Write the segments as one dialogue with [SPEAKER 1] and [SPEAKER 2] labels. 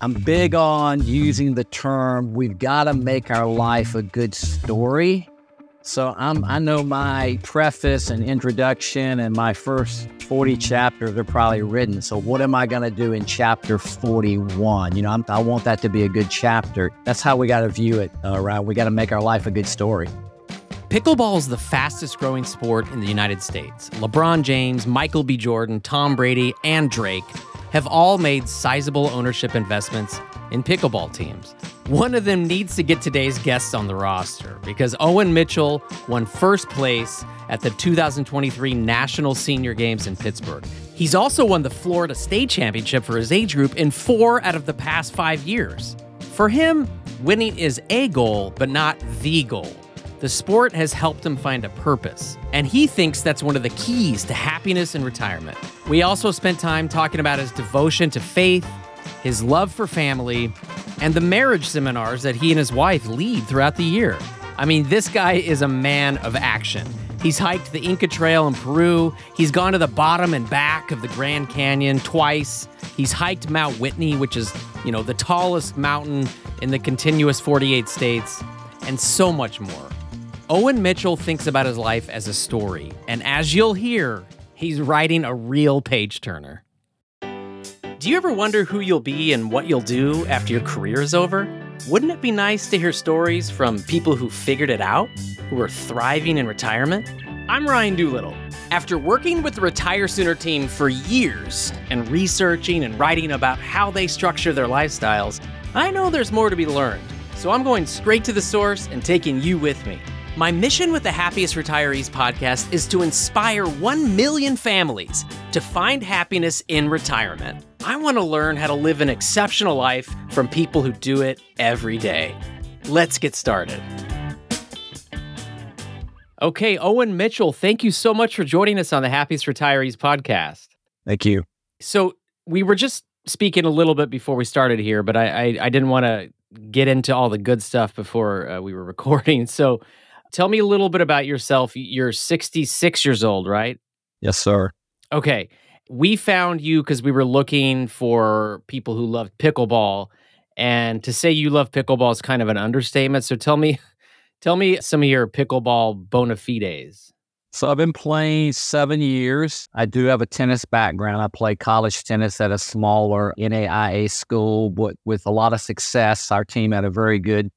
[SPEAKER 1] I'm big on using the term we've got to make our life a good story. So I'm, I know my preface and introduction and my first 40 chapters are probably written. So what am I going to do in chapter 41? You know, I'm, i want that to be a good chapter. That's how we got to view it, uh, right? We got to make our life a good story.
[SPEAKER 2] Pickleball is the fastest growing sport in the United States. LeBron James, Michael B. Jordan, Tom Brady, and Drake have all made sizable ownership investments in pickleball teams. One of them needs to get today's guests on the roster because Owen Mitchell won first place at the 2023 National Senior Games in Pittsburgh. He's also won the Florida State Championship for his age group in four out of the past five years. For him, winning is a goal, but not the goal. The sport has helped him find a purpose, and he thinks that's one of the keys to happiness in retirement. We also spent time talking about his devotion to faith, his love for family, and the marriage seminars that he and his wife lead throughout the year. I mean, this guy is a man of action. He's hiked the Inca Trail in Peru. He's gone to the bottom and back of the Grand Canyon twice. He's hiked Mount Whitney, which is, you know, the tallest mountain in the continuous 48 states, and so much more. Owen Mitchell thinks about his life as a story, and as you'll hear, he's writing a real page turner. Do you ever wonder who you'll be and what you'll do after your career is over? Wouldn't it be nice to hear stories from people who figured it out, who are thriving in retirement? I'm Ryan Doolittle. After working with the Retire Sooner team for years and researching and writing about how they structure their lifestyles, I know there's more to be learned. So I'm going straight to the source and taking you with me. My mission with the Happiest Retirees podcast is to inspire 1 million families to find happiness in retirement. I want to learn how to live an exceptional life from people who do it every day. Let's get started. Okay, Owen Mitchell, thank you so much for joining us on the Happiest Retirees podcast.
[SPEAKER 1] Thank you.
[SPEAKER 2] So, we were just speaking a little bit before we started here, but I, I, I didn't want to get into all the good stuff before uh, we were recording. So, Tell me a little bit about yourself. You're 66 years old, right?
[SPEAKER 1] Yes, sir.
[SPEAKER 2] Okay. We found you because we were looking for people who loved pickleball. And to say you love pickleball is kind of an understatement. So tell me, tell me some of your pickleball bona fides.
[SPEAKER 1] So I've been playing seven years. I do have a tennis background. I played college tennis at a smaller NAIA school, but with a lot of success. Our team had a very good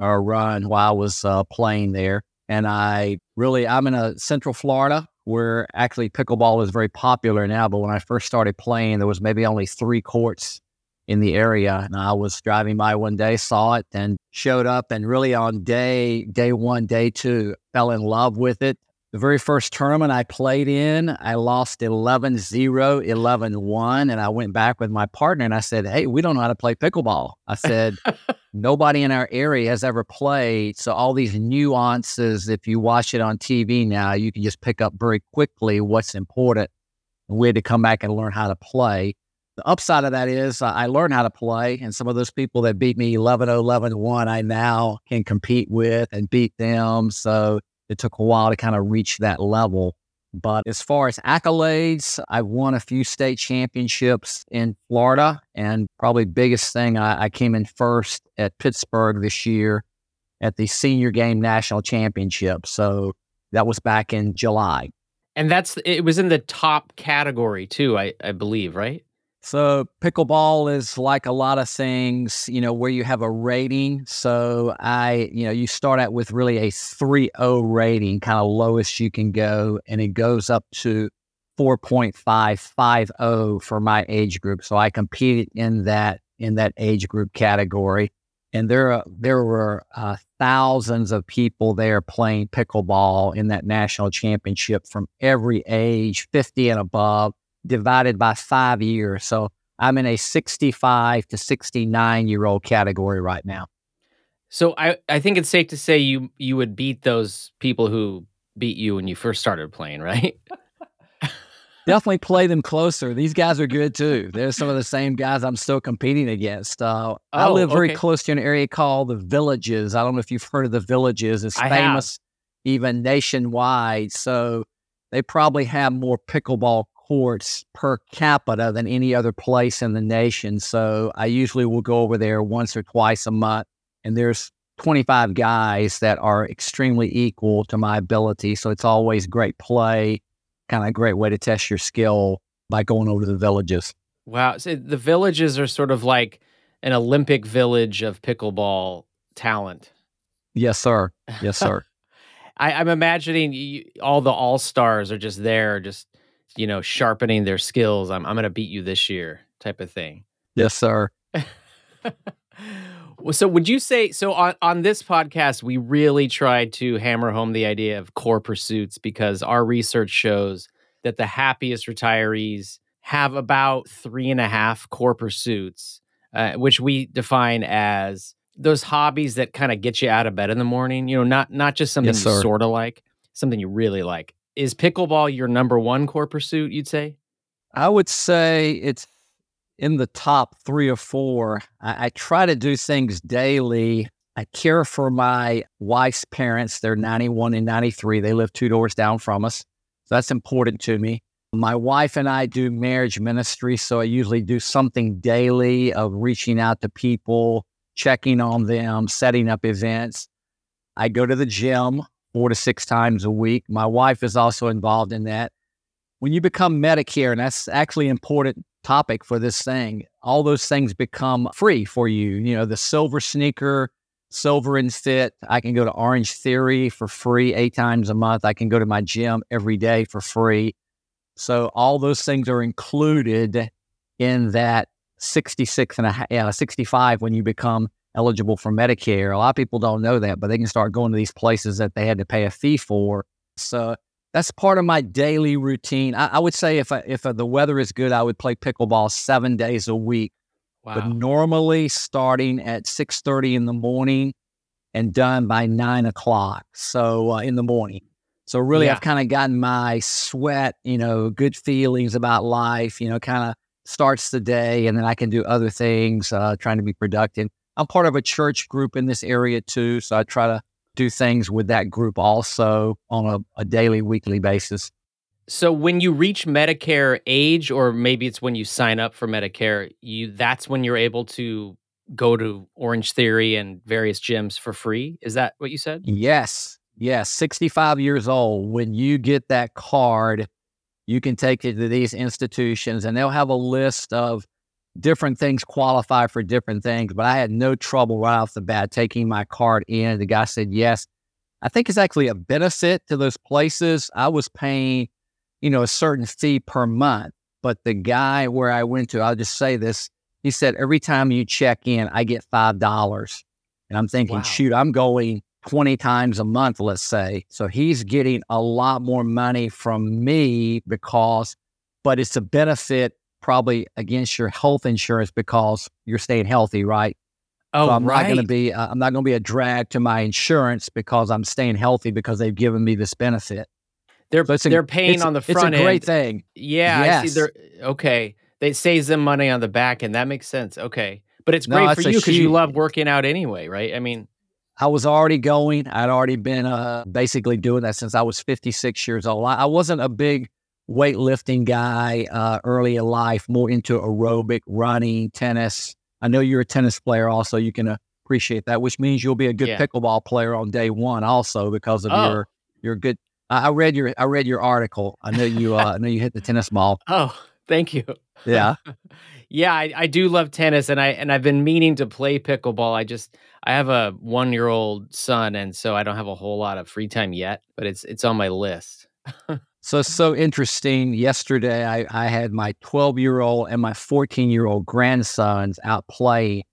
[SPEAKER 1] or run while I was uh, playing there. And I really, I'm in a Central Florida where actually pickleball is very popular now. But when I first started playing, there was maybe only three courts in the area. And I was driving by one day, saw it, and showed up. And really on day day one, day two, fell in love with it. The very first tournament I played in, I lost 11 0, 11 1. And I went back with my partner and I said, Hey, we don't know how to play pickleball. I said, Nobody in our area has ever played. So, all these nuances, if you watch it on TV now, you can just pick up very quickly what's important. And we had to come back and learn how to play. The upside of that is I learned how to play, and some of those people that beat me 11 0, 11 1, I now can compete with and beat them. So, it took a while to kind of reach that level. But as far as accolades, I've won a few state championships in Florida. And probably biggest thing, I, I came in first at Pittsburgh this year at the Senior Game National Championship. So that was back in July.
[SPEAKER 2] And that's it was in the top category too, I, I believe, right?
[SPEAKER 1] So pickleball is like a lot of things, you know, where you have a rating. So I, you know, you start out with really a 3.0 rating, kind of lowest you can go, and it goes up to 4.550 for my age group. So I competed in that in that age group category, and there there were uh, thousands of people there playing pickleball in that national championship from every age, 50 and above divided by five years. So I'm in a 65 to 69 year old category right now.
[SPEAKER 2] So I, I think it's safe to say you you would beat those people who beat you when you first started playing, right?
[SPEAKER 1] Definitely play them closer. These guys are good too. They're some of the same guys I'm still competing against. Uh, oh, I live very okay. close to an area called the Villages. I don't know if you've heard of the Villages. It's I famous have. even nationwide. So they probably have more pickleball courts per capita than any other place in the nation. So I usually will go over there once or twice a month. And there's 25 guys that are extremely equal to my ability. So it's always great play, kind of a great way to test your skill by going over to the villages.
[SPEAKER 2] Wow. So the villages are sort of like an Olympic village of pickleball talent.
[SPEAKER 1] Yes, sir. Yes, sir.
[SPEAKER 2] I, am I'm imagining you, all the all stars are just there, just you know, sharpening their skills. I'm I'm going to beat you this year, type of thing.
[SPEAKER 1] Yes, sir.
[SPEAKER 2] well, so would you say so on on this podcast we really tried to hammer home the idea of core pursuits because our research shows that the happiest retirees have about three and a half core pursuits, uh, which we define as those hobbies that kind of get you out of bed in the morning. You know, not not just something yes, you sort of like, something you really like. Is pickleball your number one core pursuit? You'd say?
[SPEAKER 1] I would say it's in the top three or four. I, I try to do things daily. I care for my wife's parents. They're 91 and 93. They live two doors down from us. So that's important to me. My wife and I do marriage ministry. So I usually do something daily of reaching out to people, checking on them, setting up events. I go to the gym four to six times a week. My wife is also involved in that. When you become Medicare, and that's actually an important topic for this thing, all those things become free for you. You know, the silver sneaker, silver and fit. I can go to Orange Theory for free eight times a month. I can go to my gym every day for free. So all those things are included in that 66 and a half, yeah, 65 when you become eligible for Medicare. A lot of people don't know that, but they can start going to these places that they had to pay a fee for. So that's part of my daily routine. I, I would say if I, if the weather is good, I would play pickleball seven days a week. Wow. But normally starting at 6:30 in the morning and done by nine o'clock. So uh, in the morning. So really, yeah. I've kind of gotten my sweat, you know, good feelings about life. You know, kind of starts the day, and then I can do other things, uh, trying to be productive. I'm part of a church group in this area too, so I try to do things with that group also on a, a daily, weekly basis.
[SPEAKER 2] So when you reach Medicare age, or maybe it's when you sign up for Medicare, you that's when you're able to go to Orange Theory and various gyms for free. Is that what you said?
[SPEAKER 1] Yes. Yes. 65 years old. When you get that card, you can take it to these institutions and they'll have a list of different things qualify for different things. But I had no trouble right off the bat taking my card in. The guy said yes. I think it's actually a benefit to those places. I was paying, you know, a certain fee per month. But the guy where I went to, I'll just say this, he said, every time you check in, I get $5. And I'm thinking, wow. shoot, I'm going 20 times a month, let's say. So he's getting a lot more money from me because, but it's a benefit probably against your health insurance because you're staying healthy, right?
[SPEAKER 2] Oh,
[SPEAKER 1] so I'm
[SPEAKER 2] right.
[SPEAKER 1] not going to be uh, I'm not going to be a drag to my insurance because I'm staying healthy because they've given me this benefit.
[SPEAKER 2] They're so they're paying on the front
[SPEAKER 1] It's a great
[SPEAKER 2] end.
[SPEAKER 1] thing.
[SPEAKER 2] Yeah,
[SPEAKER 1] yes.
[SPEAKER 2] I see. They're okay. They saves them money on the back end. That makes sense. Okay, but it's great
[SPEAKER 1] no,
[SPEAKER 2] for you because you love working out anyway, right? I mean,
[SPEAKER 1] I was already going. I'd already been uh, basically doing that since I was 56 years old. I, I wasn't a big weightlifting guy uh, early in life, more into aerobic, running, tennis. I know you're a tennis player also. You can appreciate that, which means you'll be a good yeah. pickleball player on day one also because of oh. your your good. I read your I read your article. I know you uh, I know you hit the tennis ball.
[SPEAKER 2] Oh, thank you.
[SPEAKER 1] Yeah.
[SPEAKER 2] yeah, I, I do love tennis and I and I've been meaning to play pickleball. I just I have a one year old son and so I don't have a whole lot of free time yet, but it's it's on my list.
[SPEAKER 1] so it's so interesting. Yesterday I, I had my 12 year old and my 14 year old grandsons out play.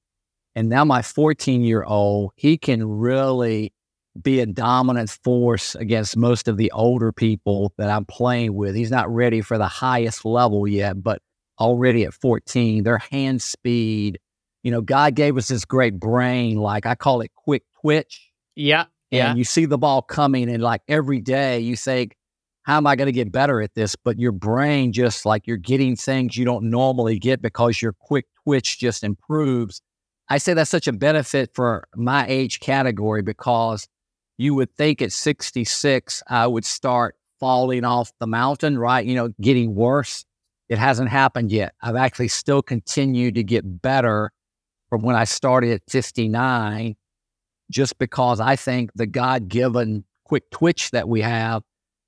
[SPEAKER 1] And now my 14 year old, he can really be a dominant force against most of the older people that I'm playing with. He's not ready for the highest level yet, but already at 14, their hand speed, you know, God gave us this great brain, like I call it quick twitch.
[SPEAKER 2] Yeah. Yeah.
[SPEAKER 1] And you see the ball coming, and like every day you think, how am I going to get better at this? But your brain just like you're getting things you don't normally get because your quick twitch just improves. I say that's such a benefit for my age category because you would think at 66, I would start falling off the mountain, right? You know, getting worse. It hasn't happened yet. I've actually still continued to get better from when I started at 59, just because I think the God given quick twitch that we have,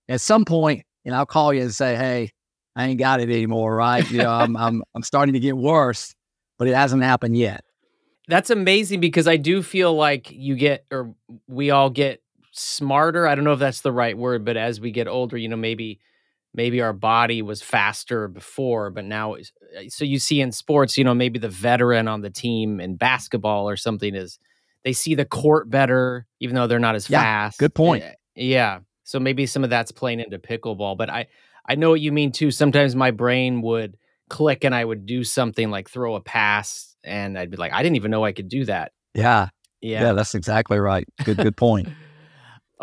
[SPEAKER 1] at some point, and I'll call you and say, Hey, I ain't got it anymore, right? You know, I'm, I'm, I'm starting to get worse, but it hasn't happened yet.
[SPEAKER 2] That's amazing because I do feel like you get, or we all get smarter. I don't know if that's the right word, but as we get older, you know, maybe maybe our body was faster before, but now uh, so you see in sports, you know, maybe the veteran on the team in basketball or something is they see the court better, even though they're not as
[SPEAKER 1] yeah,
[SPEAKER 2] fast.
[SPEAKER 1] Good point. Eh,
[SPEAKER 2] yeah. So maybe some of that's playing into pickleball, but I I know what you mean too. Sometimes my brain would click and I would do something like throw a pass and I'd be like, I didn't even know I could do that.
[SPEAKER 1] Yeah. Yeah, yeah that's exactly right. Good good point.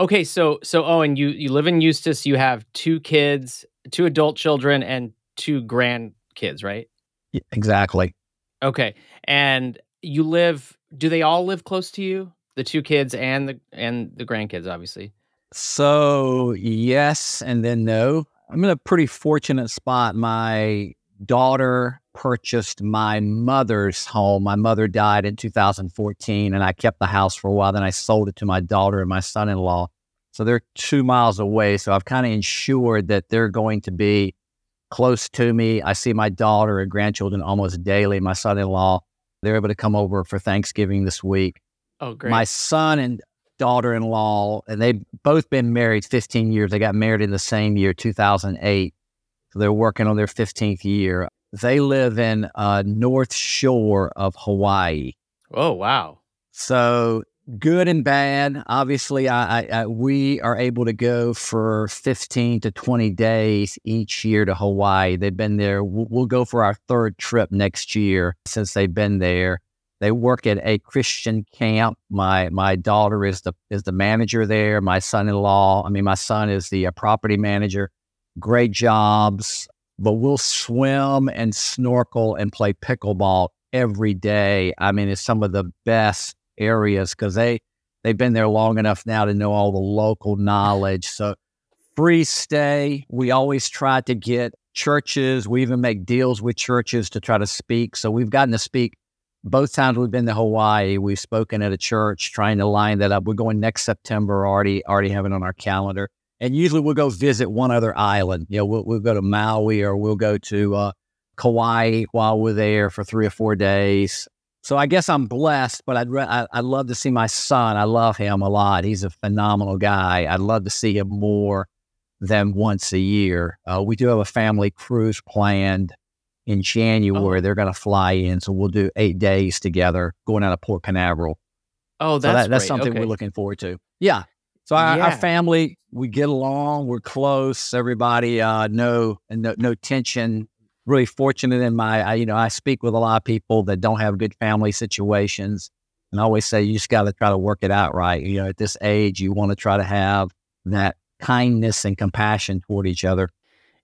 [SPEAKER 2] Okay, so so Owen, you you live in Eustis. You have two kids, two adult children, and two grandkids, right?
[SPEAKER 1] Yeah, exactly.
[SPEAKER 2] Okay, and you live. Do they all live close to you? The two kids and the and the grandkids, obviously.
[SPEAKER 1] So yes, and then no. I'm in a pretty fortunate spot. My daughter purchased my mother's home. My mother died in 2014, and I kept the house for a while. Then I sold it to my daughter and my son in law. So they're two miles away. So I've kind of ensured that they're going to be close to me. I see my daughter and grandchildren almost daily. My son in law, they're able to come over for Thanksgiving this week.
[SPEAKER 2] Oh, great.
[SPEAKER 1] My son and daughter in law, and they've both been married 15 years. They got married in the same year, 2008. So they're working on their 15th year. They live in uh, North Shore of Hawaii.
[SPEAKER 2] Oh, wow.
[SPEAKER 1] So good and bad. Obviously, I, I, I, we are able to go for 15 to 20 days each year to Hawaii. They've been there. We'll, we'll go for our third trip next year since they've been there. They work at a Christian camp. My my daughter is the is the manager there. My son-in-law, I mean, my son is the uh, property manager great jobs, but we'll swim and snorkel and play pickleball every day. I mean, it's some of the best areas because they they've been there long enough now to know all the local knowledge. So free stay. We always try to get churches. We even make deals with churches to try to speak. So we've gotten to speak both times we've been to Hawaii. We've spoken at a church trying to line that up. We're going next September. Already already have it on our calendar and usually we'll go visit one other island. You know, we'll, we'll go to Maui or we'll go to uh, Kauai while we're there for three or four days. So I guess I'm blessed, but I'd re- I, would love to see my son. I love him a lot. He's a phenomenal guy. I'd love to see him more than once a year. Uh, we do have a family cruise planned in January. Oh. They're going to fly in, so we'll do eight days together going out of Port Canaveral.
[SPEAKER 2] Oh, that's
[SPEAKER 1] so
[SPEAKER 2] that,
[SPEAKER 1] that's something
[SPEAKER 2] okay.
[SPEAKER 1] we're looking forward to. Yeah, so our, yeah. our, family, we get along, we're close. Everybody, uh, no, no, no tension. Really fortunate in my, I, you know, I speak with a lot of people that don't have good family situations, and I always say you just got to try to work it out right. You know, at this age, you want to try to have that kindness and compassion toward each other.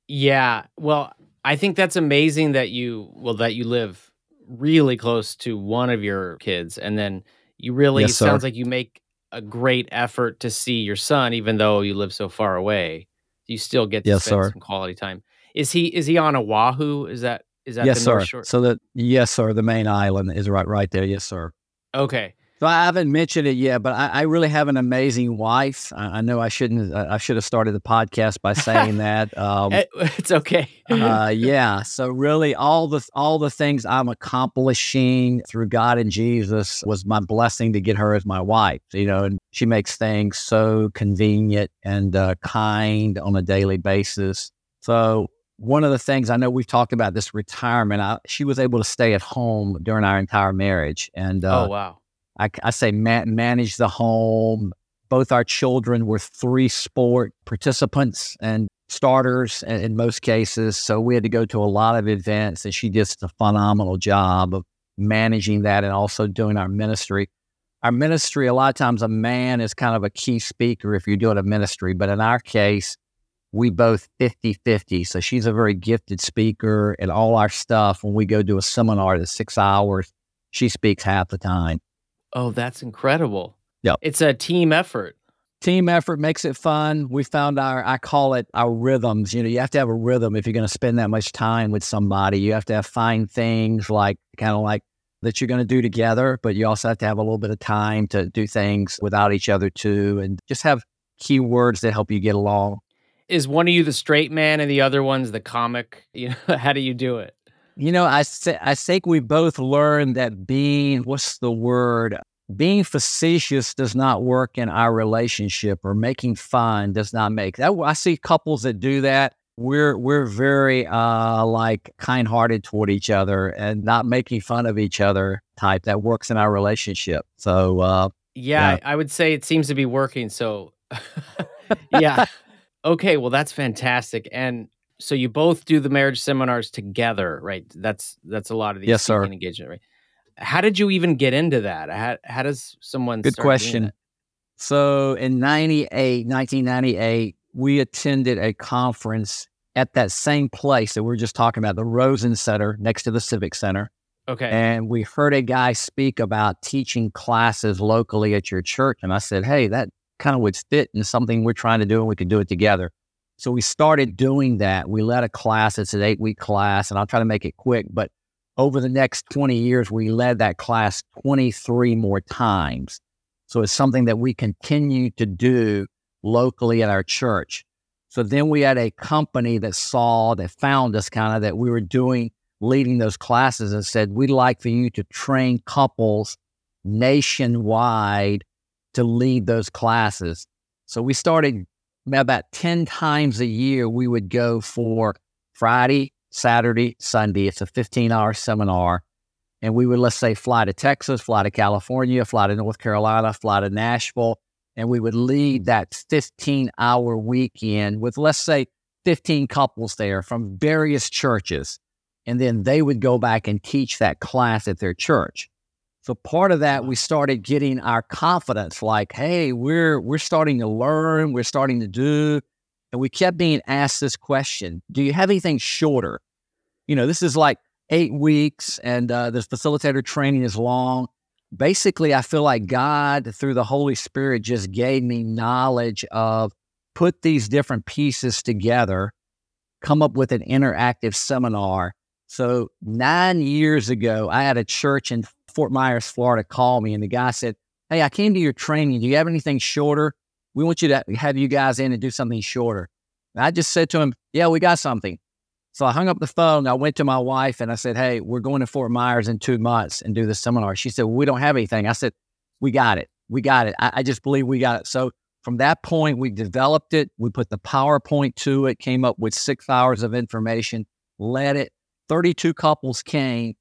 [SPEAKER 2] Yeah, well, I think that's amazing that you, well, that you live really close to one of your kids, and then you really yes, sounds like you make a great effort to see your son, even though you live so far away. You still get to yes, spend sir. some quality time. Is he is he on Oahu? Is that is that
[SPEAKER 1] yes,
[SPEAKER 2] the
[SPEAKER 1] sir.
[SPEAKER 2] North Shore?
[SPEAKER 1] So that yes, sir. The main island is right right there. Yes, sir.
[SPEAKER 2] Okay.
[SPEAKER 1] So I haven't mentioned it yet, but I, I really have an amazing wife. I, I, know I shouldn't. I should have started the podcast by saying that. Um,
[SPEAKER 2] it's okay.
[SPEAKER 1] uh, yeah. So really, all the all the things I'm accomplishing through God and Jesus was my blessing to get her as my wife. You know, and she makes things so convenient and uh, kind on a daily basis. So one of the things I know we've talked about this retirement. I, she was able to stay at home during our entire marriage, and
[SPEAKER 2] uh, oh wow
[SPEAKER 1] I, I say man, manage the home. Both our children were three sport participants and starters in, in most cases. So we had to go to a lot of events, and she did a phenomenal job of managing that and also doing our ministry. Our ministry, a lot of times, a man is kind of a key speaker if you're doing a ministry, but in our case, we both 50 50. So she's a very gifted speaker, and all our stuff, when we go do a seminar that's six hours, she speaks half the time.
[SPEAKER 2] Oh, that's incredible.
[SPEAKER 1] Yeah.
[SPEAKER 2] It's a team effort.
[SPEAKER 1] team effort makes it fun. We found our, I call it our rhythms. You know, you have to have a rhythm if you're going to spend that much time with somebody. You have to have fine things like kind of like that you're going to do together, but you also have to have a little bit of time to do things without each other too, and just have key words that help you get along.
[SPEAKER 2] Is one of you the straight man and the other one's the comic? You know, how do you do it?
[SPEAKER 1] You know, I, say I think we both learned that being, what's the word? being facetious does not work in our relationship or making fun does not make that i see couples that do that we're we're very uh like kind-hearted toward each other and not making fun of each other type that works in our relationship so uh
[SPEAKER 2] yeah, yeah. i would say it seems to be working so yeah okay well that's fantastic and so you both do the marriage seminars together right that's that's a lot of the
[SPEAKER 1] yes, sir.
[SPEAKER 2] engagement right how did you even get into that? How, how does someone
[SPEAKER 1] Good question. So in 98, 1998, we attended a conference at that same place that we are just talking about, the Rosen Center next to the Civic Center.
[SPEAKER 2] Okay.
[SPEAKER 1] And we heard a guy speak about teaching classes locally at your church. And I said, hey, that kind of would fit in something we're trying to do and we could do it together. So we started doing that. We led a class. It's an eight week class, and I'll try to make it quick, but over the next 20 years, we led that class 23 more times. So it's something that we continue to do locally at our church. So then we had a company that saw, that found us kind of that we were doing, leading those classes and said, we'd like for you to train couples nationwide to lead those classes. So we started about 10 times a year, we would go for Friday, Saturday, Sunday. It's a 15 hour seminar. And we would, let's say, fly to Texas, fly to California, fly to North Carolina, fly to Nashville. And we would lead hmm. that 15 hour weekend with, let's say, 15 couples there from various churches. And then they would go back and teach that class at their church. So part of that, we started getting our confidence like, hey, we're we're starting to learn, we're starting to do. And we kept being asked this question Do you have anything shorter? You know, this is like eight weeks and uh, the facilitator training is long. Basically, I feel like God, through the Holy Spirit, just gave me knowledge of put these different pieces together, come up with an interactive seminar. So, nine years ago, I had a church in Fort Myers, Florida, call me, and the guy said, Hey, I came to your training. Do you have anything shorter? We want you to have you guys in and do something shorter. And I just said to him, Yeah, we got something. So I hung up the phone. I went to my wife and I said, Hey, we're going to Fort Myers in two months and do the seminar. She said, well, We don't have anything. I said, We got it. We got it. I, I just believe we got it. So from that point, we developed it. We put the PowerPoint to it, came up with six hours of information, led it. 32 couples came.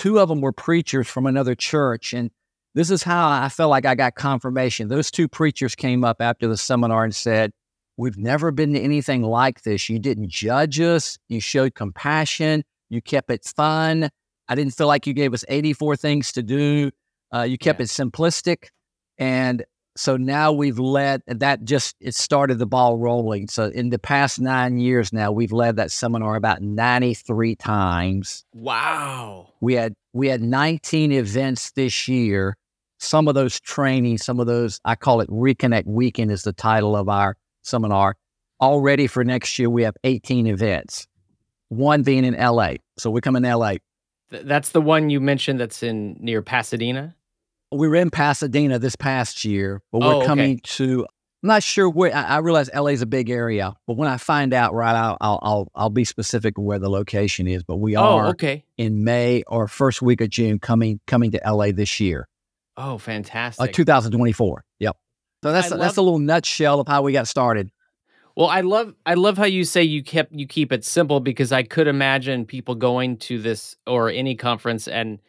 [SPEAKER 1] Two of them were preachers from another church. And this is how I felt like I got confirmation. Those two preachers came up after the seminar and said, We've never been to anything like this. You didn't judge us. You showed compassion. You kept it fun. I didn't feel like you gave us 84 things to do. Uh, you kept yeah. it simplistic. And so now we've led that just it started the ball rolling. So in the past nine years now, we've led that seminar about 93 times.
[SPEAKER 2] Wow.
[SPEAKER 1] We had we had 19 events this year. Some of those trainings, some of those I call it Reconnect Weekend is the title of our seminar. Already for next year, we have 18 events, one being in LA. So we come in LA.
[SPEAKER 2] That's the one you mentioned that's in near Pasadena?
[SPEAKER 1] We were in Pasadena this past year, but we're oh, coming to. I'm not sure where. I, I, realize LA is a big area, but when I find out, right, I'll I'll I'll, I'll be specific where the location is. But we oh, are
[SPEAKER 2] okay.
[SPEAKER 1] in May or first week of June coming coming to LA this year.
[SPEAKER 2] Oh, fantastic!
[SPEAKER 1] Uh, 2024. Yep. So that's love, that's a little nutshell of how we got started.
[SPEAKER 2] Well, I love I love how you say you kept you keep it simple because I could imagine people going to this or any conference and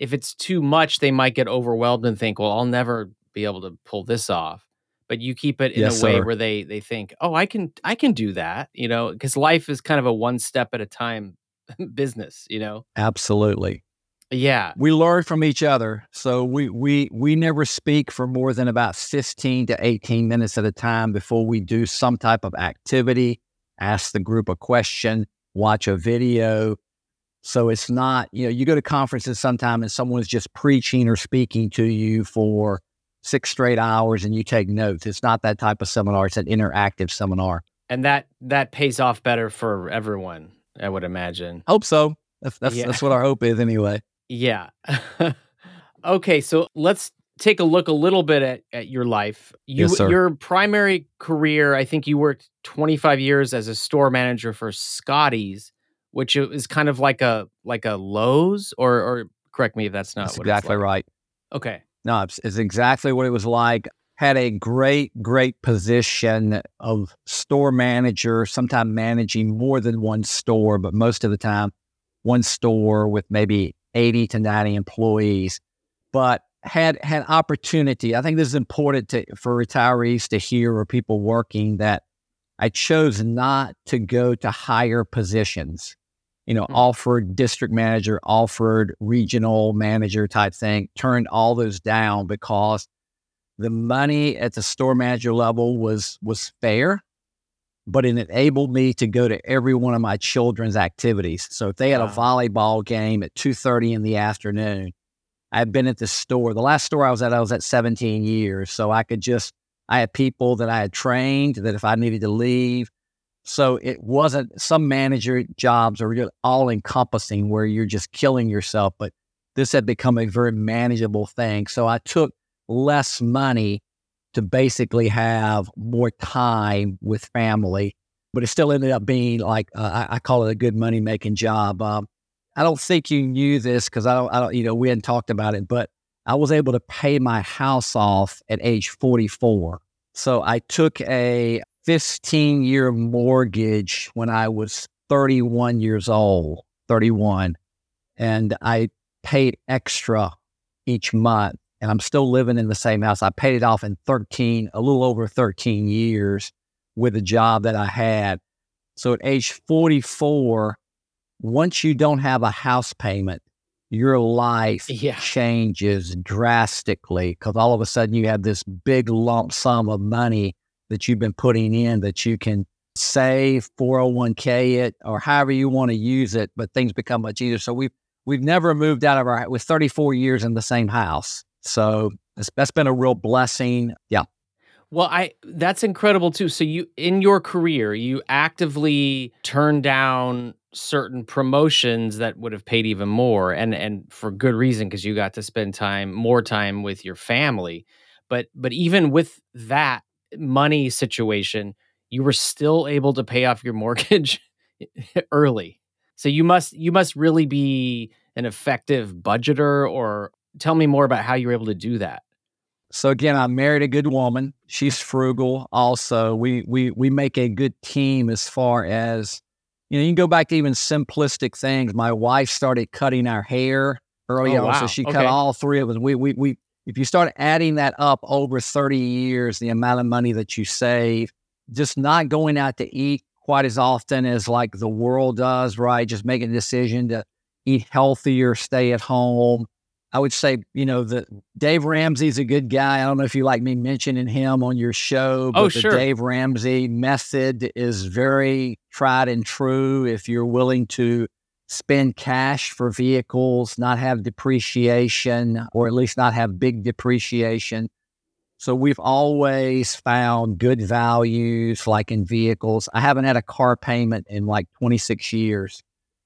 [SPEAKER 2] if it's too much, they might get overwhelmed and think, "Well, I'll never be able to pull this off." But you keep it in yes, a way sir. where they they think, "Oh, I can I can do that," you know, because life is kind of a one step at a time business, you know.
[SPEAKER 1] Absolutely.
[SPEAKER 2] Yeah.
[SPEAKER 1] We learn from each other. So we we we never speak for more than about 15 to 18 minutes at a time before we do some type of activity, ask the group a question, watch a video. So it's not, you know, you go to conferences sometime and someone's just preaching or speaking to you for six straight hours and you take notes. It's not that type of seminar. It's an interactive seminar.
[SPEAKER 2] And that that pays off better for everyone, I would imagine.
[SPEAKER 1] Hope so. That's that's, yeah. that's what our hope is anyway.
[SPEAKER 2] Yeah. okay, so let's take a look a little bit at, at your life. You,
[SPEAKER 1] yes, sir.
[SPEAKER 2] Your primary career, I think you worked 25 years as a store manager for Scotty's, which is kind of like a like a Lowe's, or or correct me if that's not
[SPEAKER 1] that's exactly
[SPEAKER 2] like.
[SPEAKER 1] right.
[SPEAKER 2] Okay.
[SPEAKER 1] No, it's, it's exactly what it was like. Had a great, great position of store manager, sometimes managing more than one store, but most of the time, one store with maybe 80 to 90 employees. But had had opportunity. I think this is important to, for retirees to hear or people working that I chose not to go to higher positions. You know, mm-hmm. offered district manager, offered regional manager type thing, turned all those down because the money at the store manager level was was fair, but it enabled me to go to every one of my children's activities. So if they had wow. a volleyball game at two thirty in the afternoon, I've been at the store. The last store I was at, I was at 17 years. So I could just, I had people that I had trained that if I needed to leave. So it wasn't, some manager jobs are all encompassing where you're just killing yourself. But this had become a very manageable thing. So I took less money to basically have more time with family. But it still ended up being like, uh, I, call it a good money making job. Um, I don't think you knew this because I don't, I don't, you know, we hadn't talked about it, but I was able to pay my house off at age 44. So I took a 15 year mortgage when I was 31 years old, 31, and I paid extra each month. And I'm still living in the same house. I paid it off in 13, a little over 13 years with a job that I had. So at age 44, once you don't have a house payment, your life
[SPEAKER 2] yeah.
[SPEAKER 1] changes drastically because all of a sudden you have this big lump sum of money that you've been putting in that you can save 401k it or however you want to use it but things become much easier so we've we've never moved out of our with 34 years in the same house so that's been a real blessing yeah
[SPEAKER 2] well, I that's incredible too. So you in your career, you actively turn down certain promotions that would have paid even more and and for good reason because you got to spend time more time with your family. But but even with that money situation, you were still able to pay off your mortgage early. So you must you must really be an effective budgeter or tell me more about how you were able to do that.
[SPEAKER 1] So again, I married a good woman. She's frugal. Also, we we we make a good team as far as you know. You can go back to even simplistic things. My wife started cutting our hair early
[SPEAKER 2] oh,
[SPEAKER 1] on,
[SPEAKER 2] wow.
[SPEAKER 1] so she
[SPEAKER 2] okay.
[SPEAKER 1] cut all three of us. We we we. If you start adding that up over 30 years, the amount of money that you save, just not going out to eat quite as often as like the world does, right? Just making a decision to eat healthier, stay at home, I would say, you know, the Dave Ramsey's a good guy. I don't know if you like me mentioning him on your show, oh, but
[SPEAKER 2] oh,
[SPEAKER 1] the. Dave Ramsey method is very tried and true. If you're willing to spend cash for vehicles, not have depreciation, or at least not have big depreciation. So we've always found good values like in vehicles. I haven't had a car payment in like 26 years.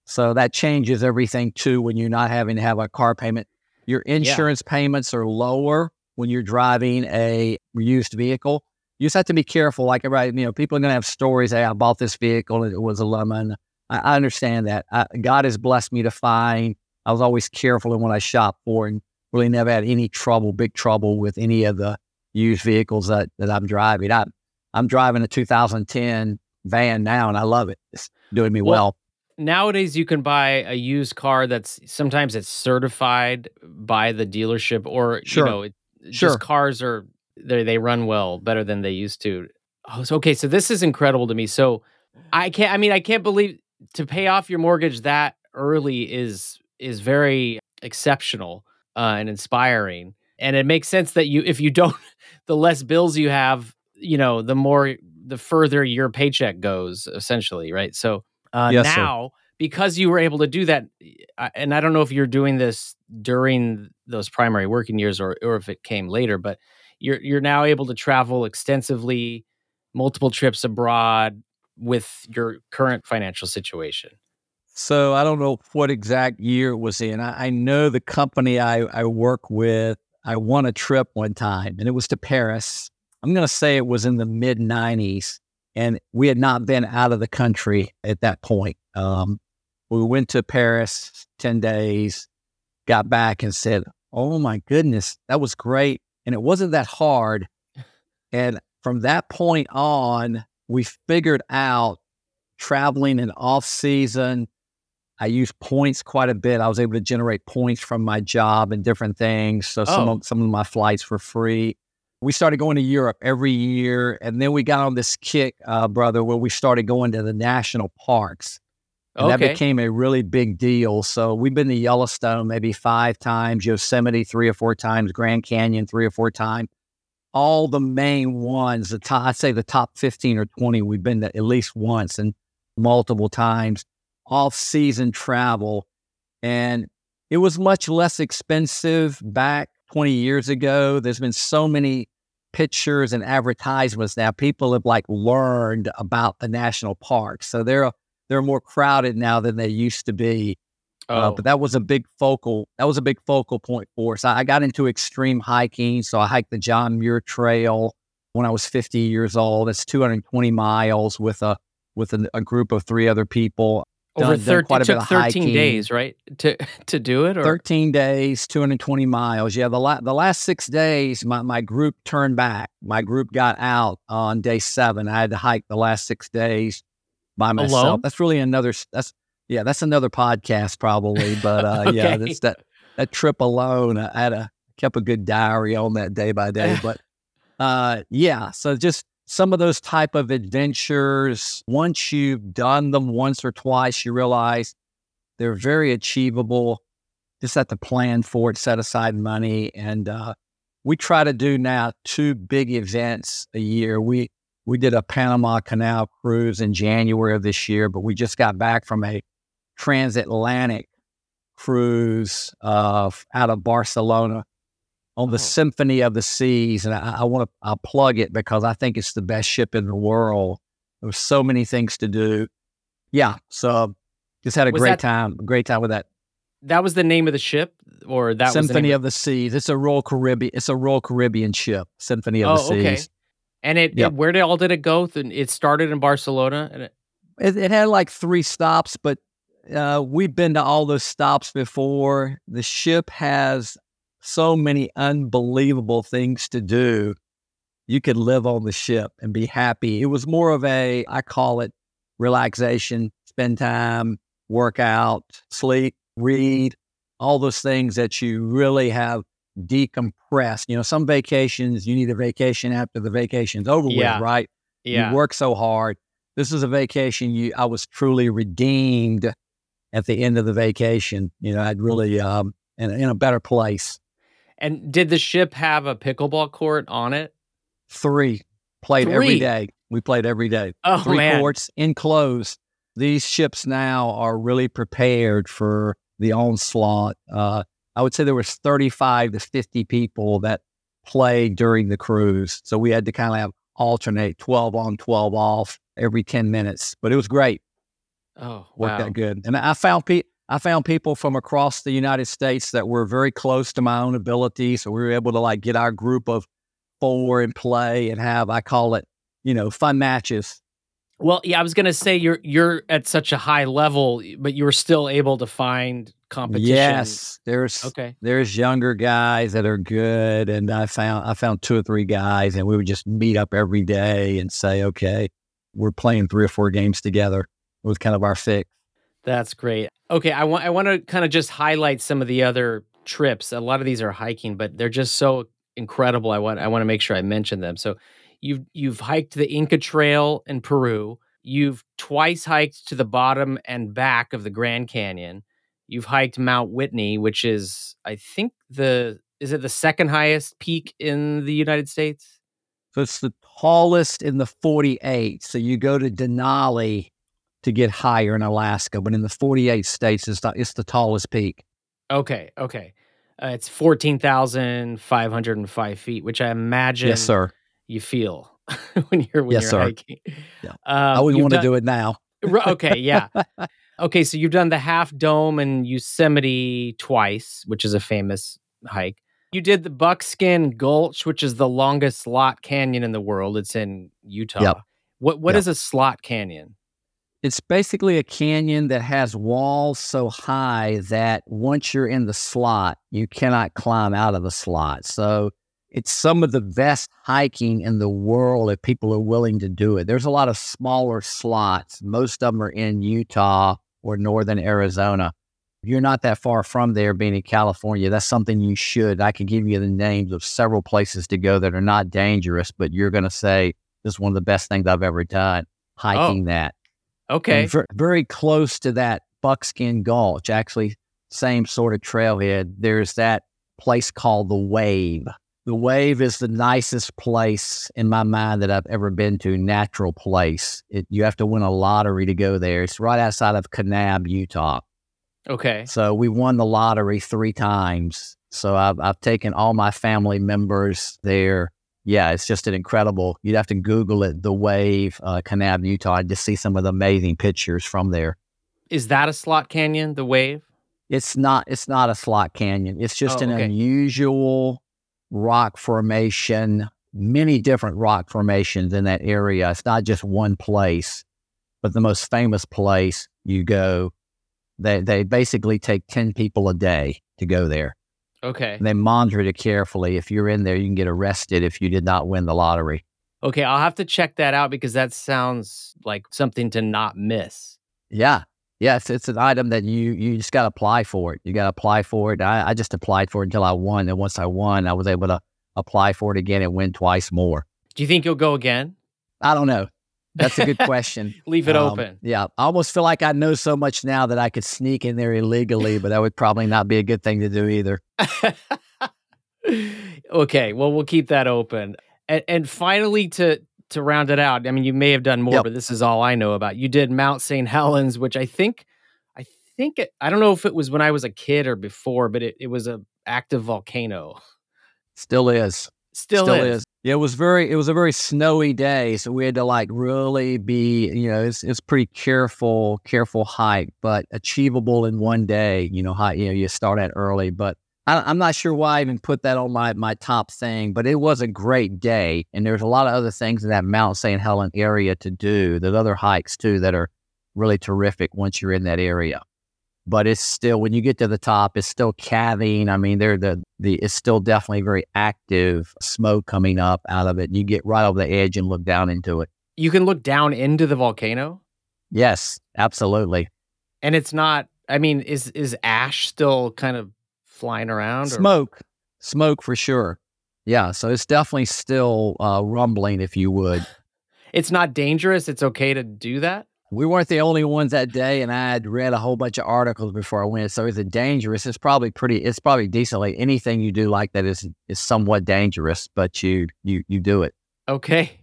[SPEAKER 1] So that changes everything too when you're not having to have a car payment. Your insurance yeah. payments are lower when you're driving a used vehicle. You just have to be careful. Like everybody, you know, people are going to have stories. Hey, I bought this vehicle and it was a lemon. I, understand that. I, God has blessed me to find. I was always careful in what I shop for and really never had any trouble, big trouble with any of the used vehicles that, that I'm driving. I, I'm driving a 2010 van now and I love it. It's doing me well, well
[SPEAKER 2] nowadays you can buy a used car that's sometimes it's certified by the dealership or
[SPEAKER 1] sure.
[SPEAKER 2] you know it,
[SPEAKER 1] sure.
[SPEAKER 2] just cars are they they run well better than they used to oh, so, okay so this is incredible to me so i can't i mean i can't believe to pay off your mortgage that early is is very exceptional uh, and inspiring and it makes sense that you if you don't the less bills you have you know the more the further your paycheck goes essentially right so uh,
[SPEAKER 1] yes,
[SPEAKER 2] now,
[SPEAKER 1] sir.
[SPEAKER 2] because you were able to do that, and I don't know if you're doing this during those primary working years or or if it came later, but you're you're now able to travel extensively, multiple trips abroad with your current financial situation.
[SPEAKER 1] So I don't know what exact year it was in. I, I know the company I, I work with, I won a trip one time and it was to Paris. I'm going to say it was in the mid 90s. And we had not been out of the country at that point. Um, we went to Paris 10 days, got back and said, Oh my goodness, that was great. And it wasn't that hard. And from that point on, we figured out traveling in off season, I used points quite a bit. I was able to generate points from my job and different things. So some
[SPEAKER 2] Oh.
[SPEAKER 1] of some of my flights were free. We started going to Europe every year, and then we got on this kick, uh, brother, where we started going to the national parks, and that became a really big deal. So we've been to Yellowstone maybe five times, Yosemite three or four times, Grand Canyon three or four times. All the main ones, the top, I'd say the top fifteen or twenty, we've been to at least once and multiple times off season travel. And it was much less expensive back 20 years ago. There's been so many pictures and advertisements now. People have like learned about the national parks. So they're they're more crowded now than they used to be. Uh,
[SPEAKER 2] Oh,
[SPEAKER 1] but that was a big focal that was a big focal point for us. I, I got into extreme hiking. So I hiked the John Muir Trail when I was 50 years old. It's 220 miles with a with a, a group of three other people.
[SPEAKER 2] over
[SPEAKER 1] done- done
[SPEAKER 2] 13
[SPEAKER 1] quite a
[SPEAKER 2] it took
[SPEAKER 1] bit of
[SPEAKER 2] 13
[SPEAKER 1] hiking.
[SPEAKER 2] days, right? To to do it or
[SPEAKER 1] 13 days, 220 miles. Yeah, the la- the last six days, my, my group turned back. My group got out on day seven. I had to hike the last six days by myself.
[SPEAKER 2] Alone?
[SPEAKER 1] That's really another. That's yeah, that's another podcast probably. But uh, yeah, that's that that trip alone. I had a kept a good diary on that day by day. But uh, yeah, so just some of those type of adventures. Once you've done them once or twice, you realize they're very achievable. Just have to plan for it, set aside money, and uh, we try to do now two big events a year. We we did a Panama Canal cruise in January of this year, but we just got back from a transatlantic cruise uh, out of Barcelona on the
[SPEAKER 2] Oh.
[SPEAKER 1] Symphony of the Seas, and I, I want to I'll plug it because I think it's the best ship in the world. There's so many things to do. Yeah, so just had a
[SPEAKER 2] Was
[SPEAKER 1] great
[SPEAKER 2] that-
[SPEAKER 1] time. Great time with that.
[SPEAKER 2] that was the name of the ship or that was the
[SPEAKER 1] Symphony
[SPEAKER 2] name
[SPEAKER 1] of the Seas. It's a Royal Caribbean. It's a Royal Caribbean ship. Symphony of
[SPEAKER 2] Oh,
[SPEAKER 1] the
[SPEAKER 2] okay.
[SPEAKER 1] Seas.
[SPEAKER 2] and it,
[SPEAKER 1] Yep.
[SPEAKER 2] it where did all did it go? It started in Barcelona and it,
[SPEAKER 1] It, it had like three stops, but uh, we've been to all those stops before. The ship has so many unbelievable things to do. You could live on the ship and be happy. It was more of a, I call it relaxation, spend time, work out, sleep, read, all those things that you really have decompressed. You know, some vacations, you need a vacation after the vacation's over
[SPEAKER 2] Yeah.
[SPEAKER 1] with, right?
[SPEAKER 2] yeah.
[SPEAKER 1] You work so hard. This is a vacation. You, I was truly redeemed at the end of the vacation. You know, I'd really um, in, in a better place.
[SPEAKER 2] And did the ship have a pickleball court on it?
[SPEAKER 1] Three played
[SPEAKER 2] Three?
[SPEAKER 1] every day. We played every day.
[SPEAKER 2] Oh
[SPEAKER 1] Three
[SPEAKER 2] man.
[SPEAKER 1] courts enclosed. These ships now are really prepared for the onslaught. Uh, I would say there was 35 to 50 people that played during the cruise. So we had to kind of have alternate 12 on, 12 off every 10 minutes. But it was great.
[SPEAKER 2] Oh,
[SPEAKER 1] worked
[SPEAKER 2] wow.
[SPEAKER 1] out good. And I found pe- I found people from across the United States that were very close to my own ability, so we were able to like get our group of four and play and have I call it you know fun matches.
[SPEAKER 2] Well, yeah, I was going to say you're you're at such a high level, but you were still able to find competition.
[SPEAKER 1] Yes, there's
[SPEAKER 2] Okay.
[SPEAKER 1] there's younger guys that are good, and I found I found two or three guys, and we would just meet up every day and say, okay, we're playing three or four games together. It was kind of our fix.
[SPEAKER 2] That's great. Okay, I want I want to kind of just highlight some of the other trips. A lot of these are hiking, but they're just so incredible. I want I want to make sure I mention them. So you've you've hiked the Inca Trail in Peru. You've twice hiked to the bottom and back of the Grand Canyon. You've hiked Mount Whitney, which is I think the is it the second highest peak in the United States?
[SPEAKER 1] So it's the tallest in the 48. So you go to Denali to get higher in Alaska, but in the 48 states, it's the, it's the tallest peak.
[SPEAKER 2] Okay, okay. Uh, it's 14,505 feet, which I imagine
[SPEAKER 1] Yes, sir.
[SPEAKER 2] you feel when you're when
[SPEAKER 1] Yes,
[SPEAKER 2] you're
[SPEAKER 1] sir.
[SPEAKER 2] hiking.
[SPEAKER 1] Yeah.
[SPEAKER 2] Um,
[SPEAKER 1] I wouldn't want to do it now.
[SPEAKER 2] Okay, yeah. Okay, so you've done the Half Dome in Yosemite twice, which is a famous hike. You did the Buckskin Gulch, which is the longest slot canyon in the world. It's in Utah.
[SPEAKER 1] Yep.
[SPEAKER 2] What what
[SPEAKER 1] Yep.
[SPEAKER 2] is a slot canyon?
[SPEAKER 1] It's basically a canyon that has walls so high that once you're in the slot, you cannot climb out of the slot. So it's some of the best hiking in the world if people are willing to do it. There's a lot of smaller slots. Most of them are in Utah or northern Arizona. You're not that far from there being in California. That's something you should. I could give you the names of several places to go that are not dangerous, but you're going to say, this is one of the best things I've ever done, oh. hiking that.
[SPEAKER 2] Okay.
[SPEAKER 1] Ver- very close to that Buckskin Gulch, actually, same sort of trailhead. There's that place called the Wave. The Wave is the nicest place in my mind that I've ever been to. Natural place. It, you have to win a lottery to go there. It's right outside of Kanab, Utah.
[SPEAKER 2] Okay.
[SPEAKER 1] So we won the lottery three times. So I've, I've taken all my family members there. Yeah, it's just an incredible. You'd have to Google it, the Wave, uh, Kanab, Utah, just see some of the amazing pictures from there.
[SPEAKER 2] Is that a slot canyon, the wave?
[SPEAKER 1] It's not. It's not a slot canyon. It's just
[SPEAKER 2] Oh,
[SPEAKER 1] an
[SPEAKER 2] okay.
[SPEAKER 1] unusual rock formation. Many different rock formations in that area. It's not just one place, but the most famous place you go. They they basically take ten people a day to go there.
[SPEAKER 2] Okay.
[SPEAKER 1] And they monitor it carefully. If you're in there, you can get arrested if you did not win the lottery.
[SPEAKER 2] Okay, I'll have to check that out because that sounds like something to not miss.
[SPEAKER 1] Yeah. Yes, it's, it's an item that you you just got to apply for it. You got to apply for it. I, I just applied for it until I won. And once I won, I was able to apply for it again and win twice more.
[SPEAKER 2] Do you think you'll go again?
[SPEAKER 1] I don't know. That's a good question.
[SPEAKER 2] Leave it
[SPEAKER 1] Um,
[SPEAKER 2] open.
[SPEAKER 1] Yeah. I almost feel like I know so much now that I could sneak in there illegally, but that would probably not be a good thing to do either.
[SPEAKER 2] okay, well we'll keep that open. And, and finally to to round it out, I mean you may have done more,
[SPEAKER 1] Yep.
[SPEAKER 2] but this is all I know about. You did Mount St. Helens, which I think I think it, I don't know if it was when I was a kid or before, but it, it was a active volcano.
[SPEAKER 1] Still is.
[SPEAKER 2] Still, is.
[SPEAKER 1] Yeah, it was very. It was a very snowy day, so we had to like really be. You know, it's it's pretty careful, careful hike, but achievable in one day. You know, high. You know, you start at early, but I, I'm not sure why I even put that on my my top thing. But it was a great day, and there's a lot of other things in that Mount St. Helen area to do. There's other hikes too that are really terrific once you're in that area. But it's still when you get to the top, it's still calving. I mean, there the the it's still definitely very active smoke coming up out of it. You get right over the edge and look down into it.
[SPEAKER 2] You can look down into the volcano
[SPEAKER 1] Yes, absolutely.
[SPEAKER 2] and it's not I mean, is is ash still kind of flying around? or-
[SPEAKER 1] Smoke, smoke for sure. Yeah, so it's definitely still uh, rumbling, if you would.
[SPEAKER 2] It's not dangerous. It's okay to do that.
[SPEAKER 1] We weren't the only ones that day, and I had read a whole bunch of articles before I went. So is it dangerous? It's probably pretty. It's probably decently. Anything you do like that is is somewhat dangerous, but you you you do it.
[SPEAKER 2] Okay.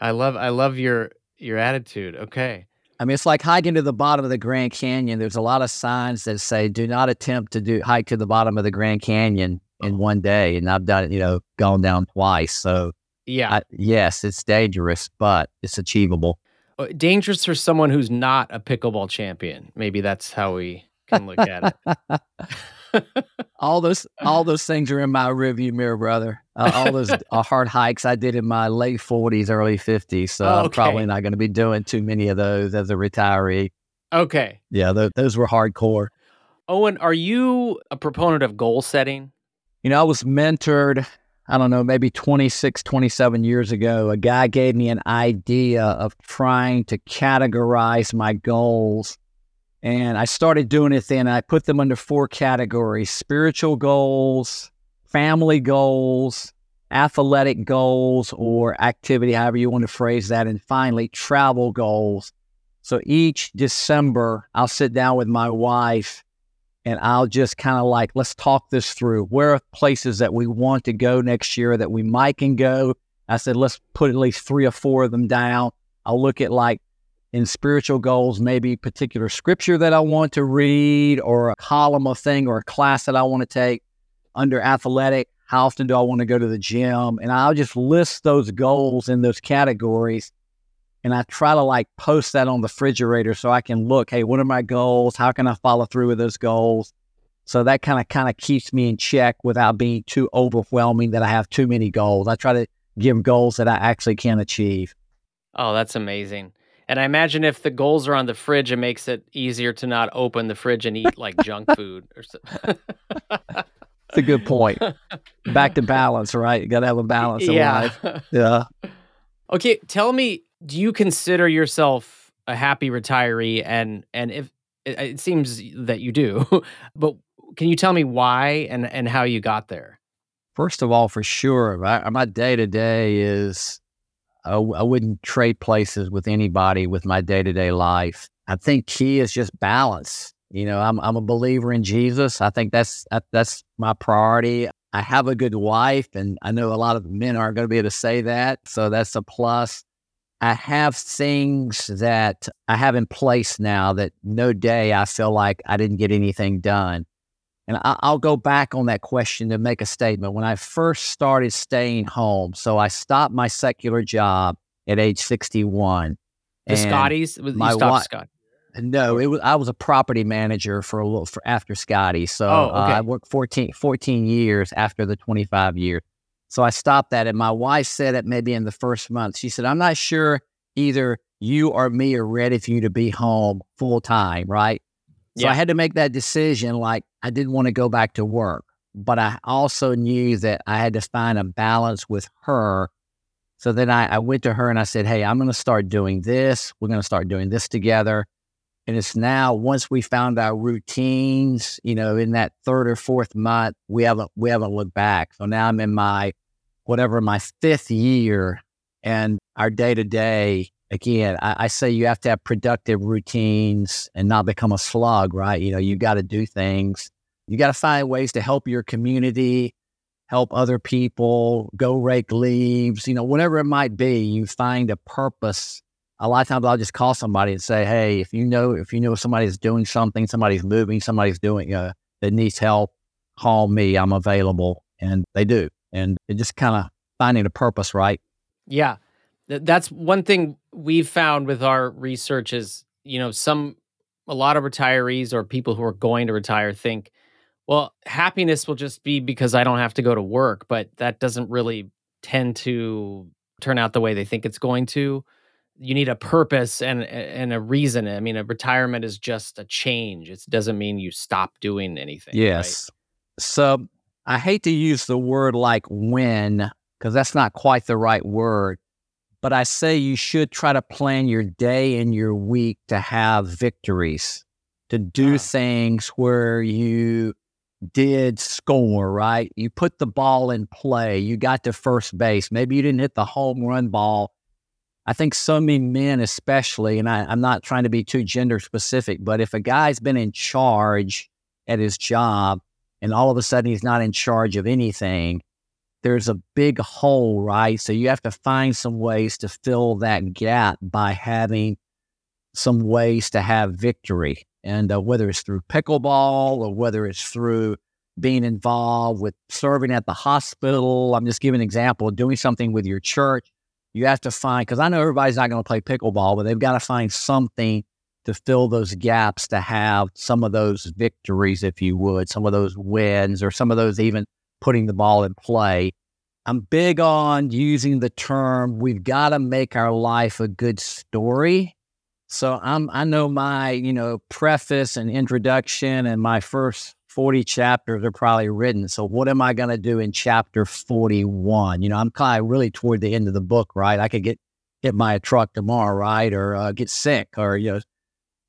[SPEAKER 2] I love I love your your attitude. Okay.
[SPEAKER 1] I mean, it's like hiking to the bottom of the Grand Canyon. There's a lot of signs that say, "Do not attempt to do hike to the bottom of the Grand Canyon in oh. one day." And I've done it, you know, gone down twice. So,
[SPEAKER 2] Yeah.
[SPEAKER 1] I, yes, it's dangerous, but it's achievable.
[SPEAKER 2] Uh, dangerous for someone who's not a pickleball champion. Maybe that's how we can look at it.
[SPEAKER 1] all those, all those things are in my rearview mirror, brother. Uh, all those uh, hard hikes I did in my late 40s, early 50s. So I'm probably not going to be doing too many of those as a retiree.
[SPEAKER 2] Okay.
[SPEAKER 1] Yeah, th- those were hardcore.
[SPEAKER 2] Owen, are you a proponent of goal setting?
[SPEAKER 1] You know, I was mentored, I don't know, maybe 26, 27 years ago. A guy gave me an idea of trying to categorize my goals. And I started doing it then. I put them under four categories spiritual goals, family goals, athletic goals, or activity, however you want to phrase that. And finally, travel goals. So each December, I'll sit down with my wife and I'll just kind of like, let's talk this through. Where are places that we want to go next year that we might can go? I said, let's put at least three or four of them down. I'll look at like in spiritual goals, maybe particular scripture that I want to read or a column of thing or a class that I want to take. under athletic, how often do I want to go to the gym? And I'll just list those goals in those categories. And I try to like post that on the refrigerator so I can look, hey, what are my goals? How can I follow through with those goals? So that kind of kind of keeps me in check without being too overwhelming that I have too many goals. I try to give goals that I actually can achieve.
[SPEAKER 2] Oh, that's amazing. And I imagine if the goals are on the fridge, it makes it easier to not open the fridge and eat like junk food or something.
[SPEAKER 1] That's a good point. Back to balance, right? You got to have a balance in life. Yeah.
[SPEAKER 2] Okay, tell me, do you consider yourself a happy retiree? And and if it, seems that you do, but can you tell me why and and how you got there?
[SPEAKER 1] First of all, for sure, my, my day to day is I, I wouldn't trade places with anybody with my day to day life. I think key is just balance. You know, I'm I'm a believer in Jesus. I think that's that, that's my priority. I have a good wife, and I know a lot of men aren't going to be able to say that, so that's a plus. I have things that I have in place now that no day I feel like I didn't get anything done. And I, will go back on that question to make a statement. When I first started staying home, so I stopped my secular job at age 61.
[SPEAKER 2] The Scotty's? My wife, Scott.
[SPEAKER 1] No, it was I was a property manager for a little for after Scotty. So oh, okay. uh, I worked 14, 14 years after the 25 years. So I stopped that. And my wife said it maybe in the first month. She said, I'm not sure either you or me are ready for you to be home full time, right? So yeah. I had to make that decision. Like I didn't want to go back to work, but I also knew that I had to find a balance with her. So then I, I went to her and I said, Hey, I'm going to start doing this. We're going to start doing this together. And it's now once we found our routines, you know, in that third or fourth month, we haven't we haven't looked back. So now I'm in my whatever my fifth year, and our day to day. Again, I, I, say you have to have productive routines and not become a slug, right? You know, you got to do things. You got to find ways to help your community, help other people, go rake leaves, you know, whatever it might be. You find a purpose a lot of times I'll just call somebody and say, "Hey, if you know if you know somebody's doing something, somebody's moving, somebody's doing uh, that needs help, call me. I'm available." And they do, and it just kind of finding a purpose, right?
[SPEAKER 2] Yeah, that's one thing we've found with our research is you know some a lot of retirees or people who are going to retire think, well, happiness will just be because I don't have to go to work, but that doesn't really tend to turn out the way they think it's going to you need a purpose and and a reason. I mean, a retirement is just a change. It doesn't mean you stop doing anything.
[SPEAKER 1] Yes.
[SPEAKER 2] Right?
[SPEAKER 1] So I hate to use the word like when because that's not quite the right word. But I say you should try to plan your day and your week to have victories, to do uh. things where you did score, right? You put the ball in play. You got to first base. Maybe you didn't hit the home run ball I think so many men, especially, and I, am not trying to be too gender specific, but if a guy's been in charge at his job and all of a sudden he's not in charge of anything, there's a big hole, right? So you have to find some ways to fill that gap by having some ways to have victory. And uh, whether it's through pickleball or whether it's through being involved with serving at the hospital, I'm just giving an example, doing something with your church you have to find because I know everybody's not going to play pickleball, but they've got to find something to fill those gaps to have some of those victories, if you would, some of those wins, or some of those even putting the ball in play. I'm big on using the term we've got to make our life a good story. So I'm I know my, you know, preface and introduction and my first 40 chapters are probably written. So what am I going to do in chapter 41? You know, I'm kind of really toward the end of the book, right? I could get hit by a truck tomorrow, right? Or uh, get sick or, you know,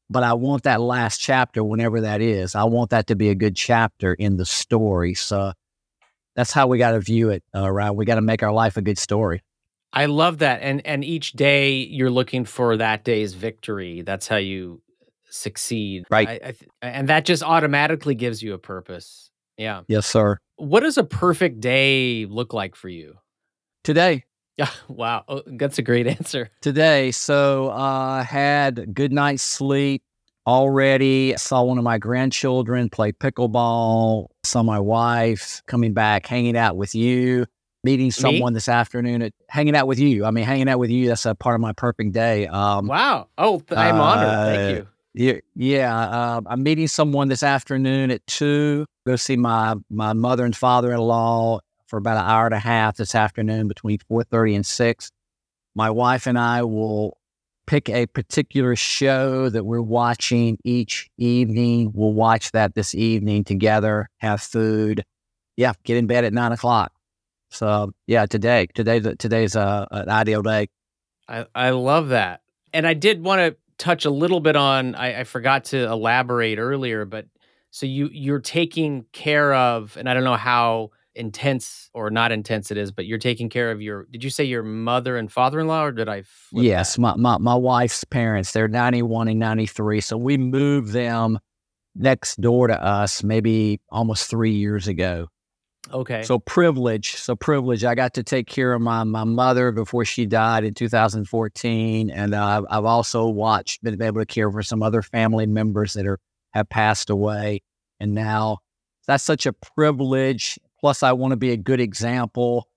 [SPEAKER 1] but I want that last chapter, whenever that is, I want that to be a good chapter in the story. So that's how we got to view it, uh, right? We got to make our life a good story.
[SPEAKER 2] I love that. And and each day you're looking for that day's victory. That's how you succeed.
[SPEAKER 1] Right.
[SPEAKER 2] I, I th- and that just automatically gives you a purpose. Yeah.
[SPEAKER 1] Yes, sir.
[SPEAKER 2] What does a perfect day look like for you?
[SPEAKER 1] Today.
[SPEAKER 2] Yeah. Wow. Oh, that's a great answer.
[SPEAKER 1] Today. So uh, I uh, had good night's sleep. already. Saw one of my grandchildren play pickleball. Saw my wife coming back, hanging out with you, meeting someone this afternoon. At, hanging out with you. I mean, hanging out with you. That's a part of my perfect day. Um,
[SPEAKER 2] wow. Oh, I'm uh, honored. Thank you.
[SPEAKER 1] Yeah. Uh, I'm meeting someone this afternoon at two. Go see my my mother and father in law for about an hour and a half this afternoon between four thirty and six. My wife and I will pick a particular show that we're watching each evening. We'll watch that this evening together. Have food. Yeah, get in bed at nine o'clock. So yeah, today today today's a, an ideal day.
[SPEAKER 2] I I love that, and I did want to touch a little bit on I, I, forgot to elaborate earlier but so you you're taking care of and i don't know how intense or not intense it is but you're taking care of your did you say your mother and father-in-law or did i
[SPEAKER 1] yes my, my, my wife's parents they're 91 and 93 so we moved them next door to us maybe almost three years ago
[SPEAKER 2] Okay.
[SPEAKER 1] So privilege. So privilege. I got to take care of my my mother before she died in 2014, and uh, I've also watched, been able to care for some other family members that are have passed away, and now that's such a privilege. Plus, I want to be a good example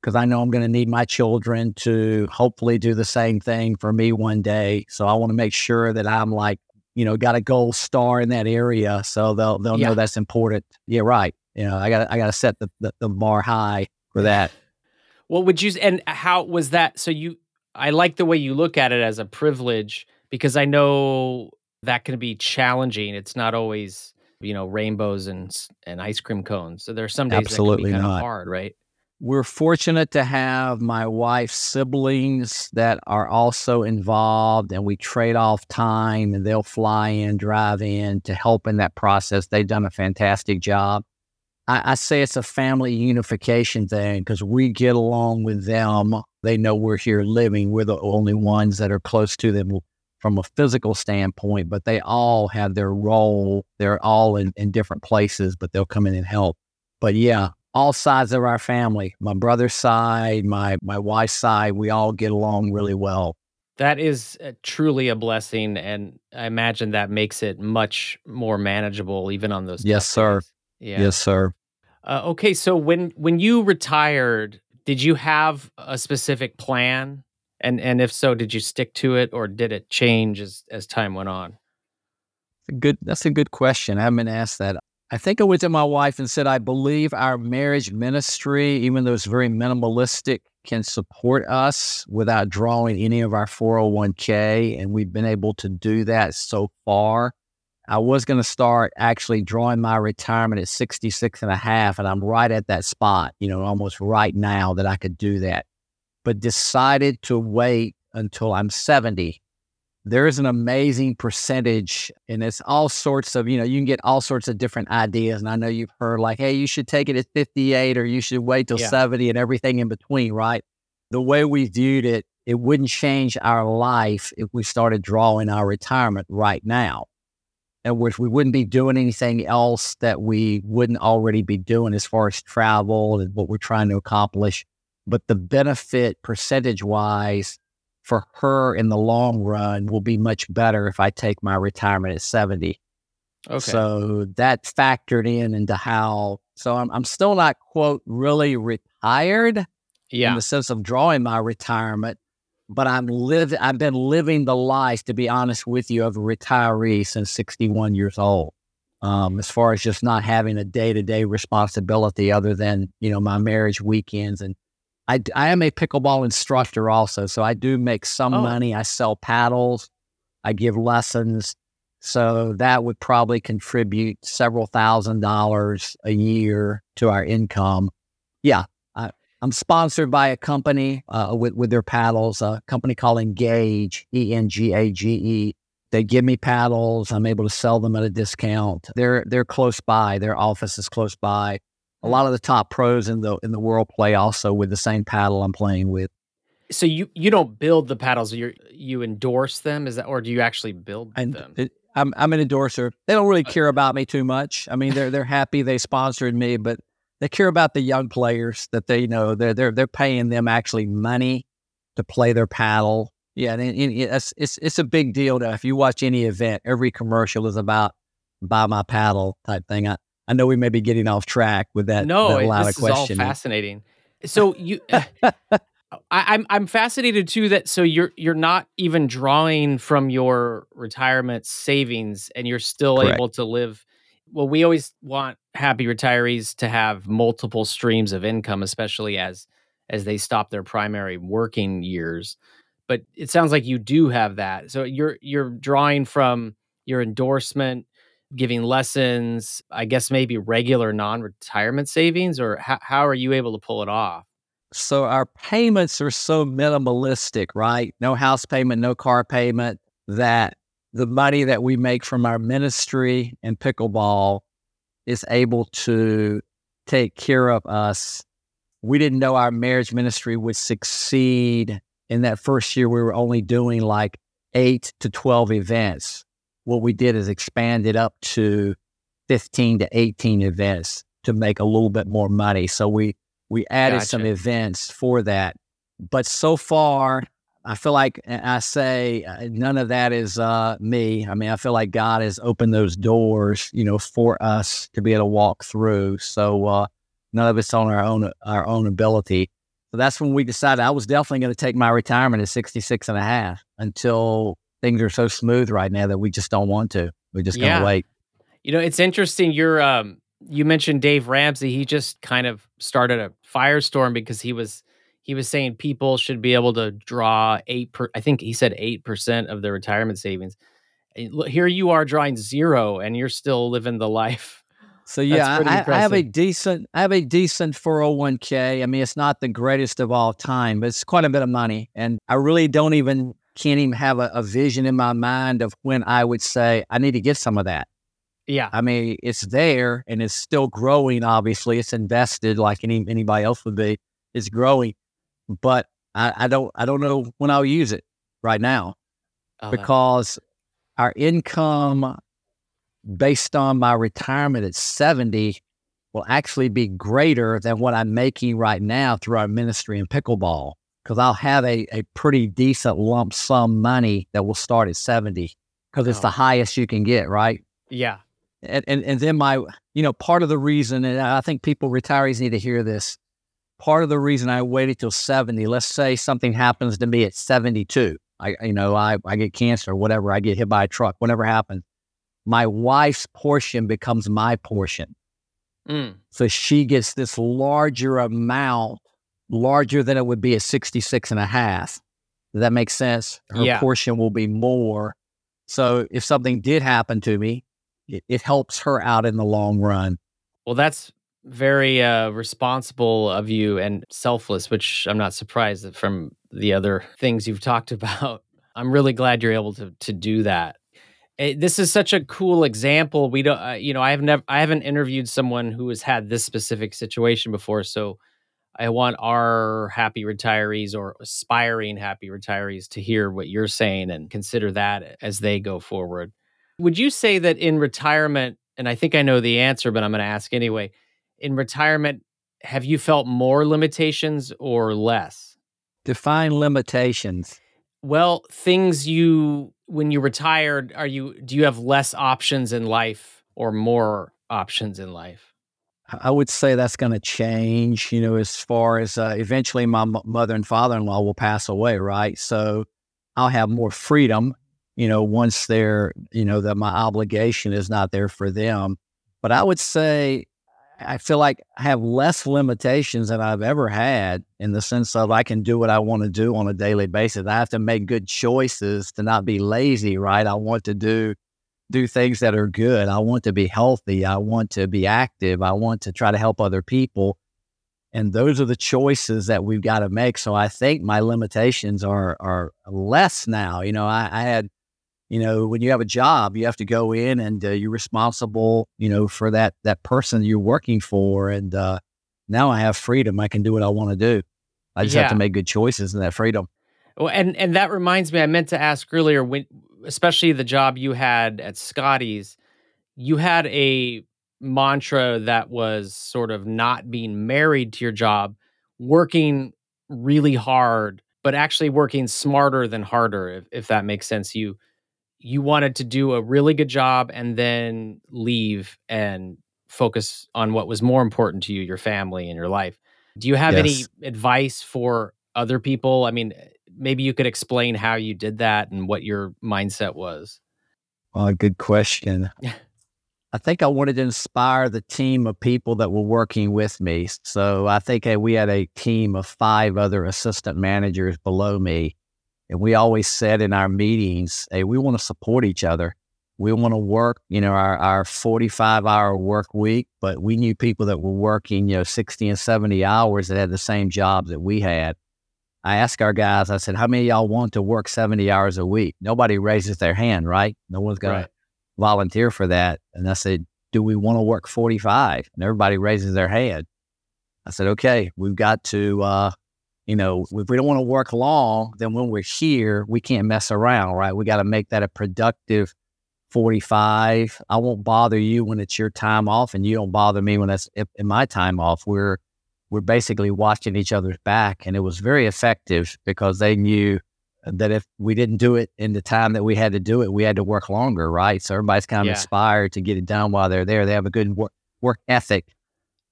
[SPEAKER 1] because I know I'm going to need my children to hopefully do the same thing for me one day. So I want to make sure that I'm like, you know, got a gold star in that area, so they'll they'll yeah. know that's important. Yeah, right you know, I got I got to set the, the, the bar high for that.
[SPEAKER 2] What would you and how was that? So you, I like the way you look at it as a privilege because I know that can be challenging. It's not always you know rainbows and and ice cream cones. So there are some days
[SPEAKER 1] absolutely
[SPEAKER 2] that
[SPEAKER 1] not
[SPEAKER 2] hard, right?
[SPEAKER 1] We're fortunate to have my wife's siblings that are also involved, and we trade off time, and they'll fly in, drive in to help in that process. They've done a fantastic job. I, I say it's a family unification thing because we get along with them. They know we're here living. We're the only ones that are close to them from a physical standpoint, but they all have their role. They're all in, in different places, but they'll come in and help. But yeah, all sides of our family, my brother's side, my my wife's side, we all get along really well.
[SPEAKER 2] That is uh, truly a blessing, and I imagine that makes it much more manageable, even on those.
[SPEAKER 1] Yes, sir. Days. Yeah. Yes, sir.
[SPEAKER 2] Uh, okay, so when when you retired, did you have a specific plan? And and if so, did you stick to it, or did it change as as time went on?
[SPEAKER 1] Good. That's a good question. I haven't been asked that. I think I went to my wife and said, I believe our marriage ministry, even though it's very minimalistic, can support us without drawing any of our 401k. And we've been able to do that so far. I was going to start actually drawing my retirement at 66 and a half, and I'm right at that spot, you know, almost right now that I could do that, but decided to wait until I'm 70. There is an amazing percentage, and it's all sorts of, you know, you can get all sorts of different ideas. And I know you've heard like, hey, you should take it at 58 or you should wait till yeah. 70 and everything in between, right? The way we viewed it, it wouldn't change our life if we started drawing our retirement right now in which we wouldn't be doing anything else that we wouldn't already be doing as far as travel and what we're trying to accomplish. But the benefit percentage wise for her in the long run will be much better if I take my retirement at 70. Okay. So that factored in into how, so I'm, I'm still not, quote, really retired yeah. in the sense of drawing my retirement, but I'm live I've been living the life, to be honest with you, of a retiree since 61 years old. Um, as far as just not having a day to day responsibility other than, you know, my marriage weekends. And I, I am a pickleball instructor also. So I do make some oh. money. I sell paddles, I give lessons. So that would probably contribute several thousand dollars a year to our income. Yeah, I'm sponsored by a company uh, with, with their paddles, a company called Engage, E N G A G E. They give me paddles. I'm able to sell them at a discount. They're they're close by. Their office is close by. A lot of the top pros in the in the world play also with the same paddle I'm playing with.
[SPEAKER 2] So you you don't build the paddles. You you endorse them. Is that or do you actually build and them? It,
[SPEAKER 1] I'm I'm an endorser. They don't really care about me too much. I mean, they're they're happy they sponsored me, but they care about the young players that they know they're they're they're paying them actually money to play their paddle. Yeah, and, and it's it's it's a big deal. Now, if you watch any event, every commercial is about buy my paddle type thing. I, I know we may be getting off track with that.
[SPEAKER 2] No,
[SPEAKER 1] that line
[SPEAKER 2] this
[SPEAKER 1] of question.
[SPEAKER 2] is all fascinating. So you, I, I'm I'm fascinated too that so you're you're not even drawing from your retirement savings and you're still
[SPEAKER 1] Correct.
[SPEAKER 2] able to live. Well, we always want happy retirees to have multiple streams of income, especially as as they stop their primary working years but it sounds like you do have that. So you're you're drawing from your endorsement, giving lessons, I guess maybe regular non-retirement savings, or how, how are you able to pull it off?
[SPEAKER 1] So our payments are so minimalistic, right? No house payment, no car payment, that the money that we make from our ministry and pickleball is able to take care of us. We didn't know our marriage ministry would succeed in that first year, we were only doing like eight to 12 events. What we did is expand it up to 15 to 18 events to make a little bit more money. So we, we added some events for that. But so far, I feel like I say uh, none of that is uh, me. I mean, I feel like God has opened those doors, you know, for us to be able to walk through. So uh, none of it's on our own our own ability. So that's when we decided I was definitely going to take my retirement at 66 and a half until things are so smooth right now that we just don't want to. We're just going to
[SPEAKER 2] Yeah.
[SPEAKER 1] wait.
[SPEAKER 2] You know, it's interesting. You're um, you mentioned Dave Ramsey. He just kind of started a firestorm because he was he was saying people should be able to draw eight. Per, I think he said eight percent of their retirement savings. Eh, here you are drawing zero, and you're still living the life.
[SPEAKER 1] So yeah, I, I have a decent, I have a decent 401k. I mean, it's not the greatest of all time, but it's quite a bit of money. And I really don't even, can't even have a, a vision in my mind of when I would say, I need to get some of that.
[SPEAKER 2] Yeah,
[SPEAKER 1] I mean, it's there and it's still growing. Obviously, it's invested like any anybody else would be. It's growing, but I, I don't I don't know when I'll use it right now
[SPEAKER 2] Oh,
[SPEAKER 1] because our income based on my retirement at 70 will actually be greater than what I'm making right now through our ministry and pickleball because I'll have a, a pretty decent lump sum money that will start at 70 because it's
[SPEAKER 2] Oh.
[SPEAKER 1] the highest you can get, right?
[SPEAKER 2] yeah,
[SPEAKER 1] and, and and then my you know part of the reason and i think people retirees need to hear this part of the reason i waited till 70 let's say something happens to me at 72 i you know i, I get cancer or whatever i get hit by a truck whatever happens my wife's portion becomes my portion.
[SPEAKER 2] Mm,
[SPEAKER 1] so she gets this larger amount larger than it would be at 66 and a half. Does that make sense? Her
[SPEAKER 2] Yeah.
[SPEAKER 1] portion will be more. So if something did happen to me it, it helps her out in the long run.
[SPEAKER 2] Well, that's very uh, responsible of you and selfless, which I'm not surprised from the other things you've talked about. I'm really glad you're able to to do that. Eh, this is such a cool example. We don't, uh, you know, I have never, I haven't interviewed someone who has had this specific situation before. So I want our happy retirees or aspiring happy retirees to hear what you're saying and consider that as they go forward. Would you say that in retirement, and I think I know the answer, but I'm going to ask anyway, in retirement, have you felt more limitations or less?
[SPEAKER 1] define limitations
[SPEAKER 2] Well, things you when you retired, are you do you have less options in life or more options in life?
[SPEAKER 1] I would say that's going to change, you know, as far as uh, eventually my m- mother and father in law will pass away, right? So I'll have more freedom, you know, once they're, you know, that my obligation is not there for them. But I would say I feel like I have less limitations than I've ever had in the sense of I can do what I want to do on a daily basis. I have to make good choices to not be lazy, right? I want to do do things that are good. I want to be healthy. I want to be active. I want to try to help other people. And those are the choices that we've got to make. So I think my limitations are are less now. You know, I, I had, you know, when you have a job, you have to go in and uh, you're responsible, you know, for that that person you're working for. And uh, now I have freedom. I can do what I want to do. I just have to make good choices in that freedom.
[SPEAKER 2] Well, and and that reminds me, I meant to ask earlier when, especially the job you had at Scotty's, you had a mantra that was sort of not being married to your job, working really hard, but but actually working smarter than harder, if, if that makes sense. You you wanted to do a really good job and then leave and focus on what was more important to you, your family and your life. Do you have yes. any advice for other people? I mean, maybe you could explain how you did that and what your mindset was.
[SPEAKER 1] Well, good question. I think I wanted to inspire the team of people that were working with me. So I think we had a team of five other assistant managers below me. And we always said in our meetings, hey, we want to support each other. We want to work, you know, our, our 45 hour work week, but we knew people that were working, you know, 60 and 70 hours that had the same jobs that we had. I asked our guys, I said, how many y'all want to work 70 hours a week? Nobody raises their hand, right? No one's going right. to volunteer for that. And I said, Do we want to work 45? And everybody raises their hand. I said, Okay, we've got to, uh, you know, if we don't want to work long, then when we're here, we can't mess around, right? We got to make that a productive 45. I won't bother you when it's your time off, and you don't bother me when that's in my time off. We're we're basically watching each other's back, and it was very effective because they knew that if we didn't do it in the time that we had to do it, we had to work longer, right? So everybody's kind of yeah. inspired to get it done while they're there. They have a good work, work ethic.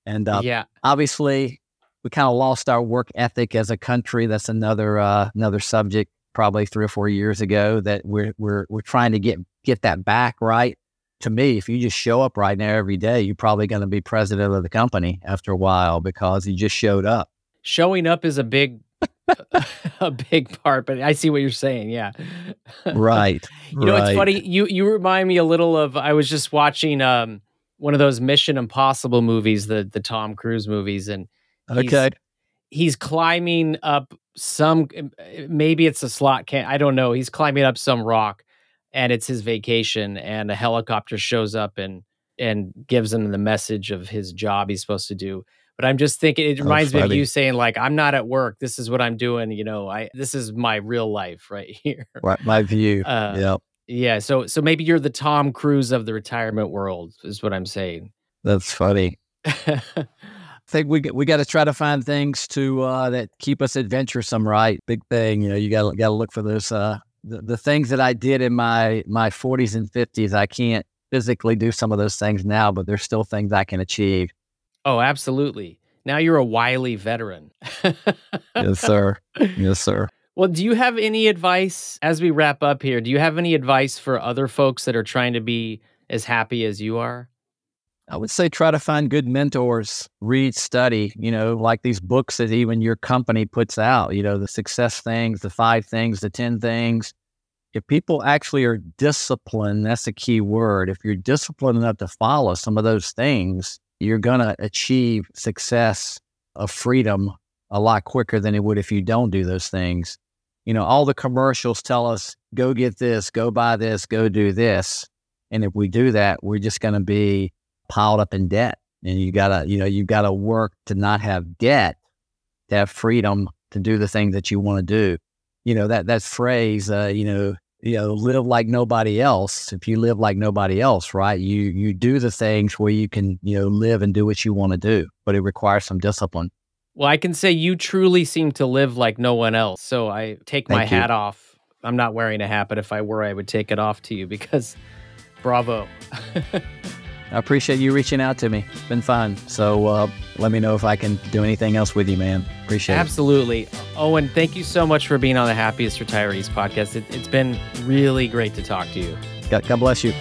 [SPEAKER 1] And uh, yeah, obviously, we kind of lost our work ethic as a country. That's another uh, another subject. Probably three or four years ago, that we're we're we're trying to get get that back right. To me, if you just show up right now every day, you're probably going to be president of the company after a while because you just showed up.
[SPEAKER 2] Showing up is a big a big part, but I see what you're saying. Yeah.
[SPEAKER 1] right.
[SPEAKER 2] you know, right. it's funny. You you remind me a little of I was just watching um one of those Mission Impossible movies, the the Tom Cruise movies, and
[SPEAKER 1] okay.
[SPEAKER 2] he's climbing up some maybe it's a slot can I don't know. He's climbing up some rock and it's his vacation and a helicopter shows up and and gives him the message of his job he's supposed to do but I'm just thinking it oh, reminds oh, me of you saying like I'm not at work. This is what I'm doing. You know, I this is my real life right here.
[SPEAKER 1] Right, my view. Uh, yeah.
[SPEAKER 2] Yeah. So so maybe you're the Tom Cruise of the retirement world is what I'm saying.
[SPEAKER 1] That's funny. I think we we got to try to find things to uh, that keep us adventuresome, right? Big thing, you know. You got got to look for those uh, the, the things that I did in my my 40s and 50s. I can't physically do some of those things now, but there's still things I can achieve.
[SPEAKER 2] Oh, absolutely. Now you're a wily veteran.
[SPEAKER 1] yes, sir. Yes, sir.
[SPEAKER 2] Well, do you have any advice as we wrap up here? Do you have any advice for other folks that are trying to be as happy as you are?
[SPEAKER 1] I would say try to find good mentors, read, study, you know, like these books that even your company puts out, you know, the success things, the five things, the 10 things. If people actually are disciplined, that's a key word. If you're disciplined enough to follow some of those things, you're going to achieve success of freedom a lot quicker than it would if you don't do those things. You know, all the commercials tell us, go get this, go buy this, go do this. And if we do that, we're just going to be piled up in debt. And you got to, you know, you got to work to not have debt, to have freedom to do the things that you want to do. You know, that, that phrase, uh, you know, you know, live like nobody else. If you live like nobody else, right? You you do the things where you can, you know, live and do what you want to do, but it requires some discipline.
[SPEAKER 2] Well, I can say you truly seem to live like no one else. So I take Thank my you. hat off. I'm not wearing a hat, but if I were, I would take it off to you because bravo.
[SPEAKER 1] I appreciate you reaching out to me. It's been fun. So uh, let me know if I can do anything else with you, man. Appreciate
[SPEAKER 2] Absolutely. it. Absolutely. Owen, thank you so much for being on the Happiest Retirees podcast. It, has been really great to talk to you.
[SPEAKER 1] God, God bless you.